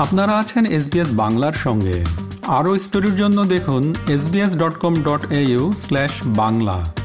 আপনারা আছেন এসবিএস বাংলার সঙ্গে। আরও স্টোরির জন্য দেখুন SBS dot com dot slash Bangla.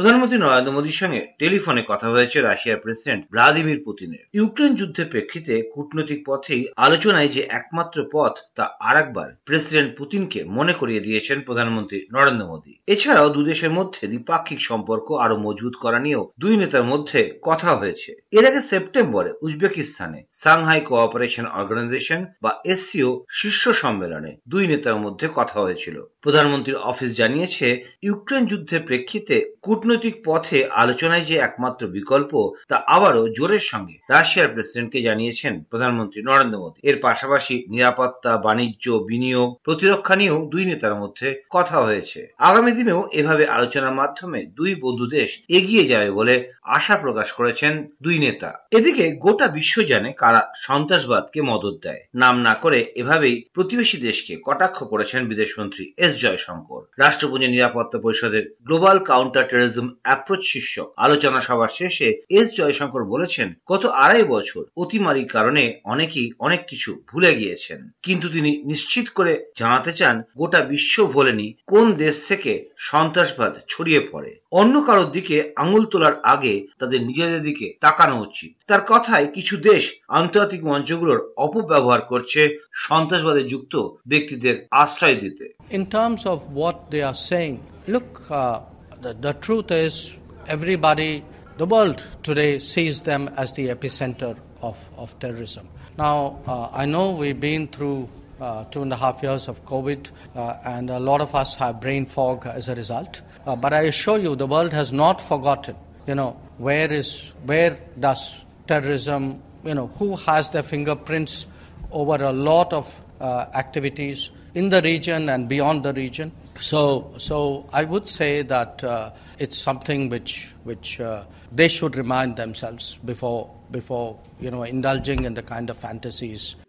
প্রধানমন্ত্রী নরেন্দ্র মোদীর সঙ্গে টেলিফোনে কথা হয়েছে রাশিয়ার প্রেসিডেন্ট ভ্লাদিমির পুতিনের। ইউক্রেন যুদ্ধের প্রেক্ষিতে কূটনৈতিক পথেই আলোচনায় যে একমাত্র পথ তা আরেকবার প্রেসিডেন্ট পুতিনকে মনে করিয়ে দিয়েছেন প্রধানমন্ত্রী নরেন্দ্র মোদী। এছাড়াও দুদেশের মধ্যে দ্বিপাক্ষিক সম্পর্ক আরও মজবুত করা নিয়েও দুই নেতার মধ্যে কথা হয়েছে। এর আগে সেপ্টেম্বরে উজবেকিস্তানে সাংহাই কোঅপারেশন অর্গানাইজেশন বা এসসিও শীর্ষ সম্মেলনে দুই নেতার মধ্যে কথা হয়েছিল। প্রধানমন্ত্রীর অফিস জানিয়েছে, ইউক্রেন যুদ্ধের প্রেক্ষিতে কূটনৈতিক পথে আলোচনায় যে একমাত্র বিকল্প, তা আবারও জোরের সঙ্গে রাশিয়ার প্রেসিডেন্টকে জানিয়েছেন প্রধানমন্ত্রী নরেন্দ্র মোদী। এর পাশাপাশি নিরাপত্তা, বাণিজ্য, বিনিয়োগ, প্রতিরক্ষা নিয়েও দুই নেতার মধ্যে কথা হয়েছে। আগামী দিনেও এভাবে আলোচনার মাধ্যমে দুই বন্ধু দেশ এগিয়ে যাবে বলে আশা প্রকাশ করেছেন দুই নেতা। এদিকে গোটা বিশ্ব জানে কারা সন্ত্রাসবাদকে মদত দেয়। নাম না করে এভাবেই প্রতিবেশী দেশকে কটাক্ষ করেছেন বিদেশমন্ত্রী এস জয়শঙ্কর। রাষ্ট্রপুঞ্জ নিরাপত্তা পরিষদের গ্লোবাল কাউন্টার টেরোরিজম অ্যাপ্রোচ শীর্ষ আলোচনা সভার শেষে এস জয়শঙ্কর বলেছেন গত আড়াই বছর অতিমারির কারণে অনেকেই অনেক কিছু ভুলে গিয়েছেন। কিন্তু তিনি নিশ্চিত করে জানাতে চান গোটা বিশ্ব ভোলেনি কোন দেশ থেকে সন্ত্রাসবাদ ছড়িয়ে পড়ে। অন্য কারোর দিকে আঙুল তোলার আগে তাদের নিজেদের দিকে তাকানো উচিত। তার কথায় কিছু দেশ আন্তর্জাতিক মঞ্চগুলোর অপব্যবহার করছে সন্ত্রাসবাদে যুক্ত ব্যক্তিদের আশ্রয় দিতে। Terms of what they are saying, look, uh, the, the truth is everybody, the world today sees them as the epicenter of, of terrorism. Now, uh, I know we've been through uh, two and a half years of COVID, uh, and a lot of us have brain fog as a result. Uh, but I assure you, the world has not forgotten. You know, where is where does terrorism? You know, who has their fingerprints over a lot of uh, activities in the region and beyond the region? So, so I would say that uh, it's something which which uh, they should remind themselves before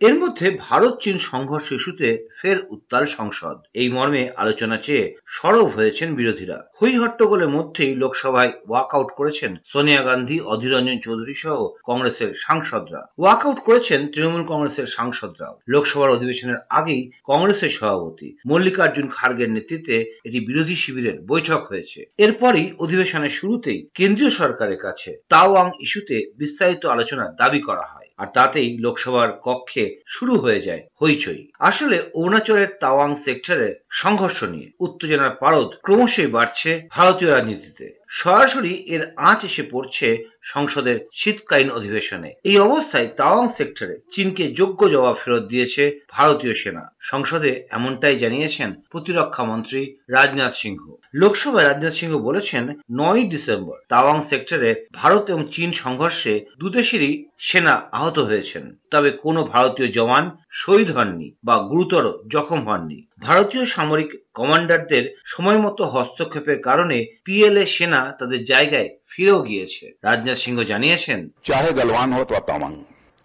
এর মধ্যে ভারত চীন সংঘর্ষ ইস্যুতে ফের উত্তাল সংসদ। এই মর্মে আলোচনা চেয়ে সরব হয়েছেন বিরোধীরা। হই হট্টগোলের মধ্যেই লোকসভায় ওয়াকআউট করেছেন সোনিয়া গান্ধী অধীর রঞ্জন চৌধুরী সহ কংগ্রেসের সাংসদরা। ওয়াকআউট করেছেন তৃণমূল কংগ্রেসের সাংসদরাও। লোকসভার অধিবেশনের আগেই কংগ্রেসের সভাপতি মল্লিকার্জুন খার্গের নেতৃত্বে এটি বিরোধী শিবিরের বৈঠক হয়েছে। এরপরই অধিবেশনের শুরুতেই কেন্দ্রীয় সরকারের কাছে তাওয়াং ইস্যুতে বিস্তারিত আলোচনার দাবি করা হয়, আর তাতেই লোকসভার কক্ষে শুরু হয়ে যায় হইচই। আসলে অরুণাচলের তাওয়াং সেক্টরে সংঘর্ষ নিয়ে উত্তেজনার পারদ ক্রমশই বাড়ছে ভারতীয় রাজনীতিতে। সরাসরি এর আঁচ এসে পড়ছে সংসদের শীতকালীন অধিবেশনে। এই অবস্থায় তাওয়াং সেক্টরে চীনকে যোগ্য জবাব ফেরত দিয়েছে ভারতীয় সেনা। সংসদে এমনটাই জানিয়েছেন প্রতিরক্ষা মন্ত্রী রাজনাথ সিংহ। লোকসভায় রাজনাথ সিংহ বলেছেন নয় ডিসেম্বর তাওয়াং সেক্টরে ভারত এবং চীন সংঘর্ষে দুদেশেরই সেনা আহত হয়েছেন। তবে কোনো ভারতীয় জওয়ান শহীদ হননি বা গুরুতর জখম হননি। ভারতীয় সামরিক কমান্ডারদের সময়মতো হস্তক্ষেপের কারণে পিএলএ সেনা তাদের জায়গায় ফিরেও গিয়েছে। রাজনাথ সিংহ জানিয়েছেন चाहे गलवान हो तो तवांग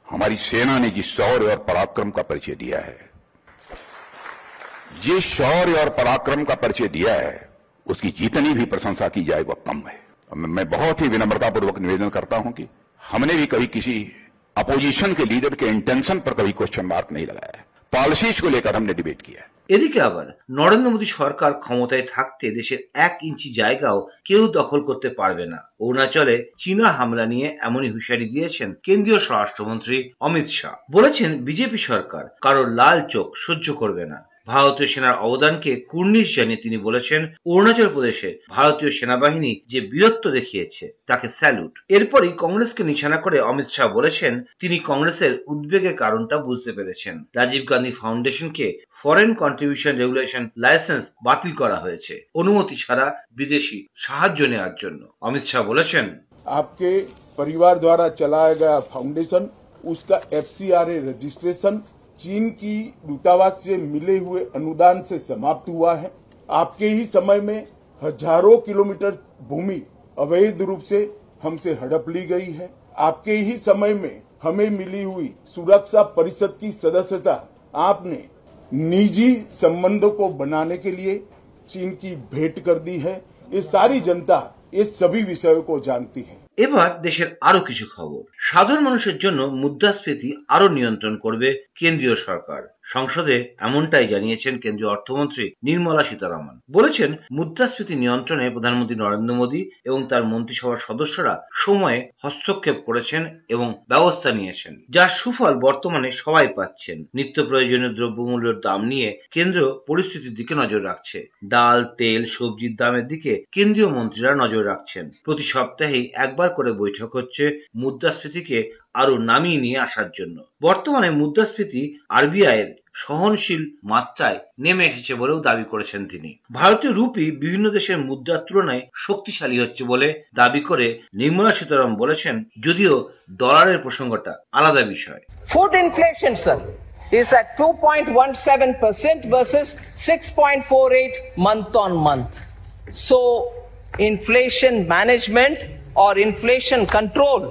हमारी सेना ने जिस शौर्य और पराक्रम का परिचय दिया है जिस शौर्य और पराक्रम का परिचय दिया है उसकी जितनी भी प्रशंसा की जाए वह कम है और मैं- मैं बहुत ही विनम्रतापूर्वक निवेदन करता हूं कि हमने भी कभी किसी अपोजिशन के लीडर के इंटेंशन पर कभी क्वेश्चन मार्क नहीं लगाया है पॉलिसीज को लेकर हमने डिबेट किया है এদিকে আবার নরেন্দ্র মোদী সরকার ক্ষমতায় থাকতে দেশের এক ইঞ্চি জায়গাও কেউ দখল করতে পারবে না অরুণাচলে চীনা হামলা নিয়ে এমনই হুঁশিয়ারি দিয়েছেন কেন্দ্রীয় স্বরাষ্ট্রমন্ত্রী অমিত শাহ বলেছেন বিজেপি সরকার কারোর লাল চোখ সহ্য করবে না ভারতীয় সেনার অবদানকে কুর্নিশ জানিয়ে তিনি বলেছেন অরুণাচল প্রদেশে ভারতীয় সেনাবাহিনী যে বীরত্ব দেখিয়েছে তাকে স্যালুট এরপরই কংগ্রেসকে নিশানা করে অমিত শাহ বলেছেন তিনি কংগ্রেসের উদ্বেগের কারণটা বুঝতে পেরেছেন রাজীব গান্ধী ফাউন্ডেশনকে ফরেন কন্ট্রিবিউশন রেগুলেশন লাইসেন্স বাতিল করা হয়েছে অনুমতি ছাড়া বিদেশি সাহায্য নেওয়ার জন্য অমিত শাহ বলেছেন आपके परिवार द्वारा चलाया गया फाउंडेशन उसका एफसीआरए रजिस्ट्रेशन चीन की दूतावास से मिले हुए अनुदान से समाप्त हुआ है। आपके ही समय में हज़ारों किलोमीटर भूमि अवैध रूप से हमसे हड़प ली गई है। आपके ही समय में हमें मिली हुई सुरक्षा परिषद की सदस्यता आपने निजी संबंधों को बनाने के लिए चीन की भेंट कर दी है। ये सारी जनता ये सभी विषयों को जानती है। এবার দেশের আরও কিছু খবর। সাধারণ মানুষের জন্য মুদ্রাস্ফীতি আরও নিয়ন্ত্রণ করবে কেন্দ্রীয় সরকার। সংসদে এমনটাই জানিয়েছেন কেন্দ্রীয় অর্থমন্ত্রী নির্মলা সীতারামন। বলেছেন, মুদ্রাস্ফীতি নিয়ন্ত্রণে প্রধানমন্ত্রী নরেন্দ্র মোদী এবং তার মন্ত্রিসভার সদস্যরা সময়ে হস্তক্ষেপ করেছেন এবং ব্যবস্থা নিয়েছেন, যার সুফল বর্তমানে সবাই পাচ্ছেন। নিত্য প্রয়োজনীয় দ্রব্যমূল্যের দাম নিয়ে কেন্দ্র পরিস্থিতির দিকে নজর রাখছে। ডাল, তেল, সবজির দামের দিকে কেন্দ্রীয় মন্ত্রীরা নজর রাখছেন। প্রতি সপ্তাহেই একবার করে বৈঠক হচ্ছে। মুদ্রাস্ফীতিকে আরও নামিয়ে নিয়ে আসার জন্য। বর্তমানে মুদ্রাস্ফীতি আরবিআই এর সহনশীল মাত্রায় নেমে এসেছে বলেও দাবি করেছেন তিনি। ভারতীয় রুপি বিভিন্ন দেশের মুদ্রার তুলনায় শক্তিশালী হচ্ছে বলে দাবি করে নির্মলা সীতারাম বলেছেন যদিও ডলারের প্রসঙ্গটা আলাদা বিষয়। Food inflation, sir, is at 2.17% versus 6.48 month on month. So, inflation management or inflation control,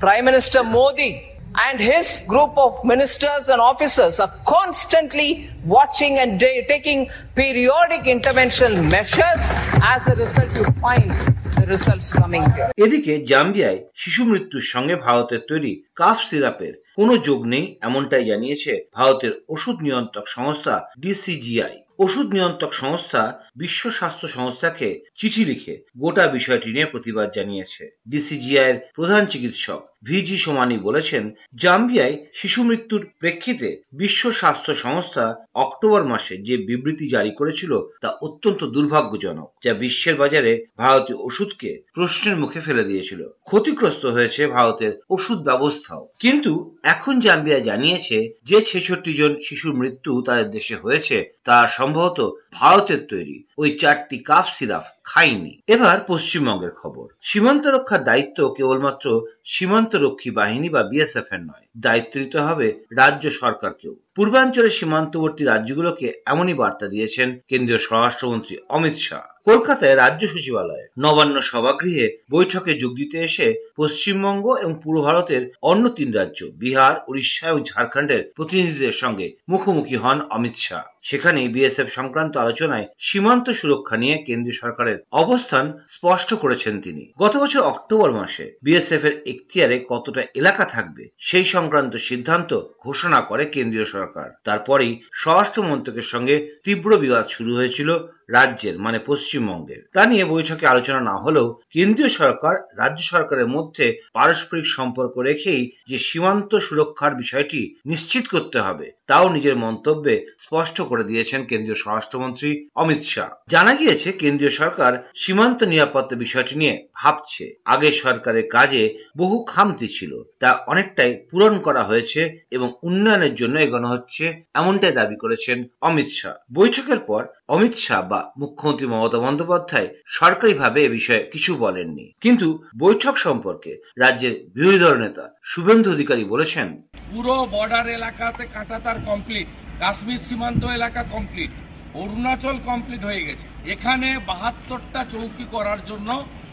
Prime Minister Modi and his group of ministers and officers are constantly watching and da- taking periodic intervention measures. As a result, you find the results coming here. এদিকে জাম্বিয়ায় শিশু মৃত্যুর সঙ্গে ভারতের তৈরি calf সিরাপের কোনো যোগ নেই এমনটাই জানিয়েছে ভারতের ওষুধ নিয়ন্ত্রক সংস্থা ডিসিজিআই ওষুধ নিয়ন্ত্রক সংস্থা বিশ্ব স্বাস্থ্য সংস্থাকে চিঠি লিখে গোটা বিষয়টি নিয়ে প্রতিবাদ জানিয়েছে। ডিসিজিআই এর প্রধান চিকিৎসক ভিজি সোমানি বলেছেন, জাম্বিয়ায় শিশু মৃত্যুর প্রেক্ষিতে বিশ্ব স্বাস্থ্য সংস্থা অক্টোবর মাসে যে বিবৃতি জারি করেছিল তা অত্যন্ত দুর্ভাগ্যজনক, যা বিশ্বের বাজারে ভারতীয় ওষুধকে প্রশ্নের মুখে ফেলে দিয়েছিল। ক্ষতিগ্রস্ত হয়েছে ভারতের ওষুধ ব্যবস্থাও। কিন্তু এখন জাম্বিয়া জানিয়েছে যে ছেষট্টি জন শিশুর মৃত্যু তাদের দেশে হয়েছে, তা সম্ভবত ভারতের তৈরি। ওই চারটি কাফ সিরাপ খায়নি এবার পশ্চিমবঙ্গের খবর। সীমান্ত রক্ষার দায়িত্ব কেবলমাত্র সীমান্ত রক্ষী বাহিনী বা বিএসএফ এর নয় দায়িত্ব হবে রাজ্য সরকারকেও। পূর্বাঞ্চলের সীমান্তবর্তী রাজ্যগুলোকে এমনই বার্তা দিয়েছেন কেন্দ্রীয় স্বরাষ্ট্রমন্ত্রী অমিত শাহ। কলকাতায় রাজ্য সচিবালয়ে নবান্ন সভাগৃহে বৈঠকে যোগ দিতে এসে পশ্চিমবঙ্গ এবং পূর্ব ভারতের অন্য তিন রাজ্য, বিহার, উড়িষ্যা এবং ঝাড়খণ্ডের প্রতিনিধিদের সঙ্গে মুখোমুখি হন অমিত শাহ। সেখানে বিএসএফ সংক্রান্ত আলোচনায় সীমান্ত সুরক্ষা নিয়ে কেন্দ্রীয় সরকারের অবস্থান স্পষ্ট করেছেন তিনি। গত বছর অক্টোবর মাসে বিএসএফ এর এখতিয়ারে কতটা এলাকা থাকবে সেই সংক্রান্ত সিদ্ধান্ত ঘোষণা করে কেন্দ্রীয় সরকার। তারপরেই স্বরাষ্ট্র মন্ত্রকের সঙ্গে তীব্র বিবাদ শুরু হয়েছিল রাজ্যের মানে পশ্চিমবঙ্গের। তা নিয়ে বৈঠকে আলোচনা না হলেও কেন্দ্রীয় সরকার রাজ্য সরকারের মধ্যে পারস্পরিক সম্পর্ক রেখেই যে সীমান্ত সুরক্ষার বিষয়টি নিশ্চিত করতে হবে, তাও নিজের মন্তব্যে স্পষ্ট করে দিয়েছেন কেন্দ্রীয় স্বরাষ্ট্রমন্ত্রী অমিত শাহ। জানা গিয়েছে, কেন্দ্রীয় সরকার সীমান্ত নিরাপত্তা বিষয়টি নিয়ে ভাবছে। আগের সরকারের কাজে বহু খামতি ছিল, তা অনেকটাই পূরণ করা হয়েছে এবং উন্নয়নের জন্য এগোনো হচ্ছে, এমনটাই দাবি করেছেন অমিত শাহ। বৈঠকের পর অমিত শাহ বা মুখ্যমন্ত্রী মমতা বন্দ্যোপাধ্যায় সরকারিভাবে এ বিষয়ে কিছু বলেননি। কিন্তু বৈঠক সম্পর্কে রাজ্যের বিরোধী দল নেতা শুভেন্দু অধিকারী বলেছেন, পুরো বর্ডার এলাকাতে কাঁটাতার কমপ্লিট কাশ্মীর সীমান্ত এলাকা কমপ্লিট অরুণাচল কমপ্লিট হয়ে গেছে। এখানে বাহাত্তরটা চৌকি করার জন্য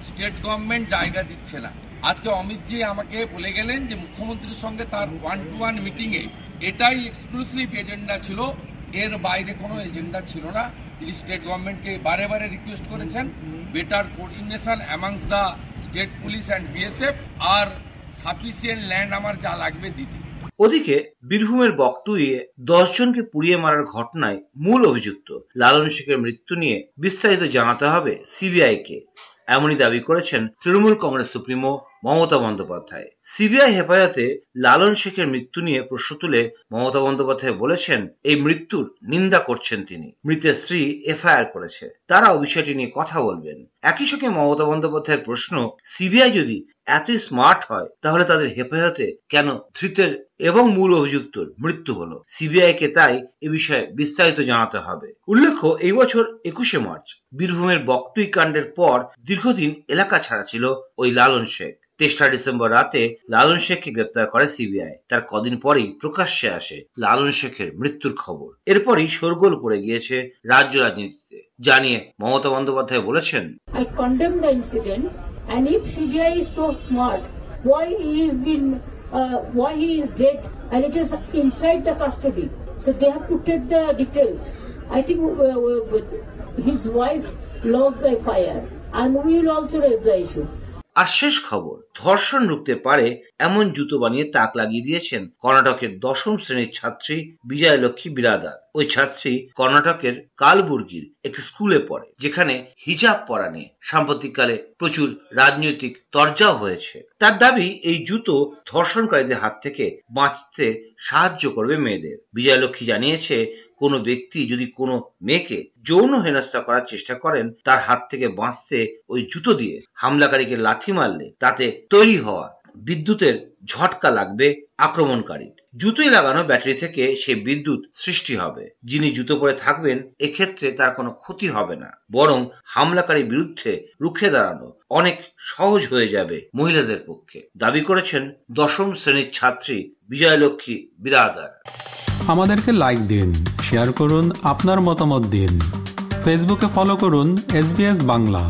স্টেট গভর্নমেন্ট জায়গা দিচ্ছে না। আজকে অমিত অমিতজি আমাকে বলে গেলেন যে মুখ্যমন্ত্রীর সঙ্গে তার ওয়ান টু ওয়ান মিটিং এ এটাই এক্সক্লুসিভ এজেন্ডা ছিল। এর বাইরে কোনো এজেন্ডা ছিল না। তিনি স্টেট গভর্নমেন্টকে বারে বারে রিকোয়েস্ট করেছেন better coordination amongst the state police and BSF R sufficient land আমার যা লাগবে দিতে ওদিকে বীরভূমের বকটুইয়ে দশজনকে পুড়িয়ে মারার ঘটনায় মূল অভিযুক্ত লালন শেখের মৃত্যু নিয়ে বিস্তারিত জানাতে হবে সিবিআই কে এমনই দাবি করেছেন তৃণমূল কংগ্রেস সুপ্রিমো মমতা বন্দ্যোপাধ্যায়। সিবিআই হেফাজতে লালন শেখের মৃত্যু নিয়ে প্রশ্ন তুলে মমতা বন্দ্যোপাধ্যায় বলেছেন, এই মৃত্যুর নিন্দা করছেন তিনি। মৃতের স্ত্রী এফআইআর করেছে। তারাও বিষয়টি নিয়ে কথা বলবেন। একই সঙ্গে মমতা বন্দ্যোপাধ্যায়ের প্রশ্ন, সিবিআই যদি এতই স্মার্ট হয়, তাহলে তাদের হেফাজতে কেন ধৃতের এবং মূল অভিযুক্তর মৃত্যু হলো? সিবিআই কে তাই এ বিষয়ে বিস্তারিত জানাতে হবে। উল্লেখ্য, এই বছর একুশে মার্চ বীরভূমের বকটুই কাণ্ডের পর দীর্ঘদিন এলাকা ছাড়া ছিল ওই লালন শেখ। তেসরা ডিসেম্বর রাতে লালন শেখকে গ্রেপ্তার করে সিবিআই তার কদিন পরেই প্রকাশ্যে আসে লালন শেখের মৃত্যুর খবর এরপরই শোরগোল পড়ে গিয়েছে রাজ্য রাজনীতিতে জানিয়ে মমতা বন্দ্যোপাধ্যায় বলেছেন I condemn the incident, and if CBI is so smart, why he is been, uh, why he is dead, and it is inside the custody. So they have to take the details. I think uh, uh, his wife lost the fire, and we will also raise the issue. আর শেষ খবর, ধর্ষণ রুখতে পারে এমন জুতো বানিয়ে তাক লাগিয়ে দিয়েছেন কর্ণাটকের দশম শ্রেণির ছাত্রী বিজয় লক্ষ্মী বিরাদার। ওই ছাত্রী কর্ণাটকের কালবুর্গির একটি স্কুলে পড়ে, যেখানে হিজাব পরা নিয়ে সাম্প্রতিককালে প্রচুর রাজনৈতিক তরজাও হয়েছে। তার দাবি, এই জুতো ধর্ষণকারীদের হাত থেকে বাঁচতে সাহায্য করবে মেয়েদের। বিজয়লক্ষ্মী জানিয়েছে কোনো ব্যক্তি যদি কোনো মেয়েকে যৌন হেনস্থা করার চেষ্টা করেন, তার হাত থেকে বাঁচতে ওই জুতো দিয়ে হামলাকারীকে লাথি মারলে তাতে তৈরি হওয়া বিদ্যুতের ঝটকা লাগবে আক্রমণকারী জুতোয় লাগানো ব্যাটারি থেকে সে বিদ্যুৎ সৃষ্টি হবে। যিনি জুতো পরে থাকবেন, এক্ষেত্রে তার কোনো ক্ষতি হবে না। বরং হামলাকারীর বিরুদ্ধে রুখে দাঁড়ানো অনেক সহজ হয়ে যাবে মহিলাদের পক্ষে। দাবি করেছেন দশম শ্রেণির ছাত্রী বিজয়লক্ষ্মী বিরাদার। আমাদেরকে লাইক দিন শেয়ার করুন, আপনার মতামত দিন। ফেসবুকে ফলো করুন এস বাংলা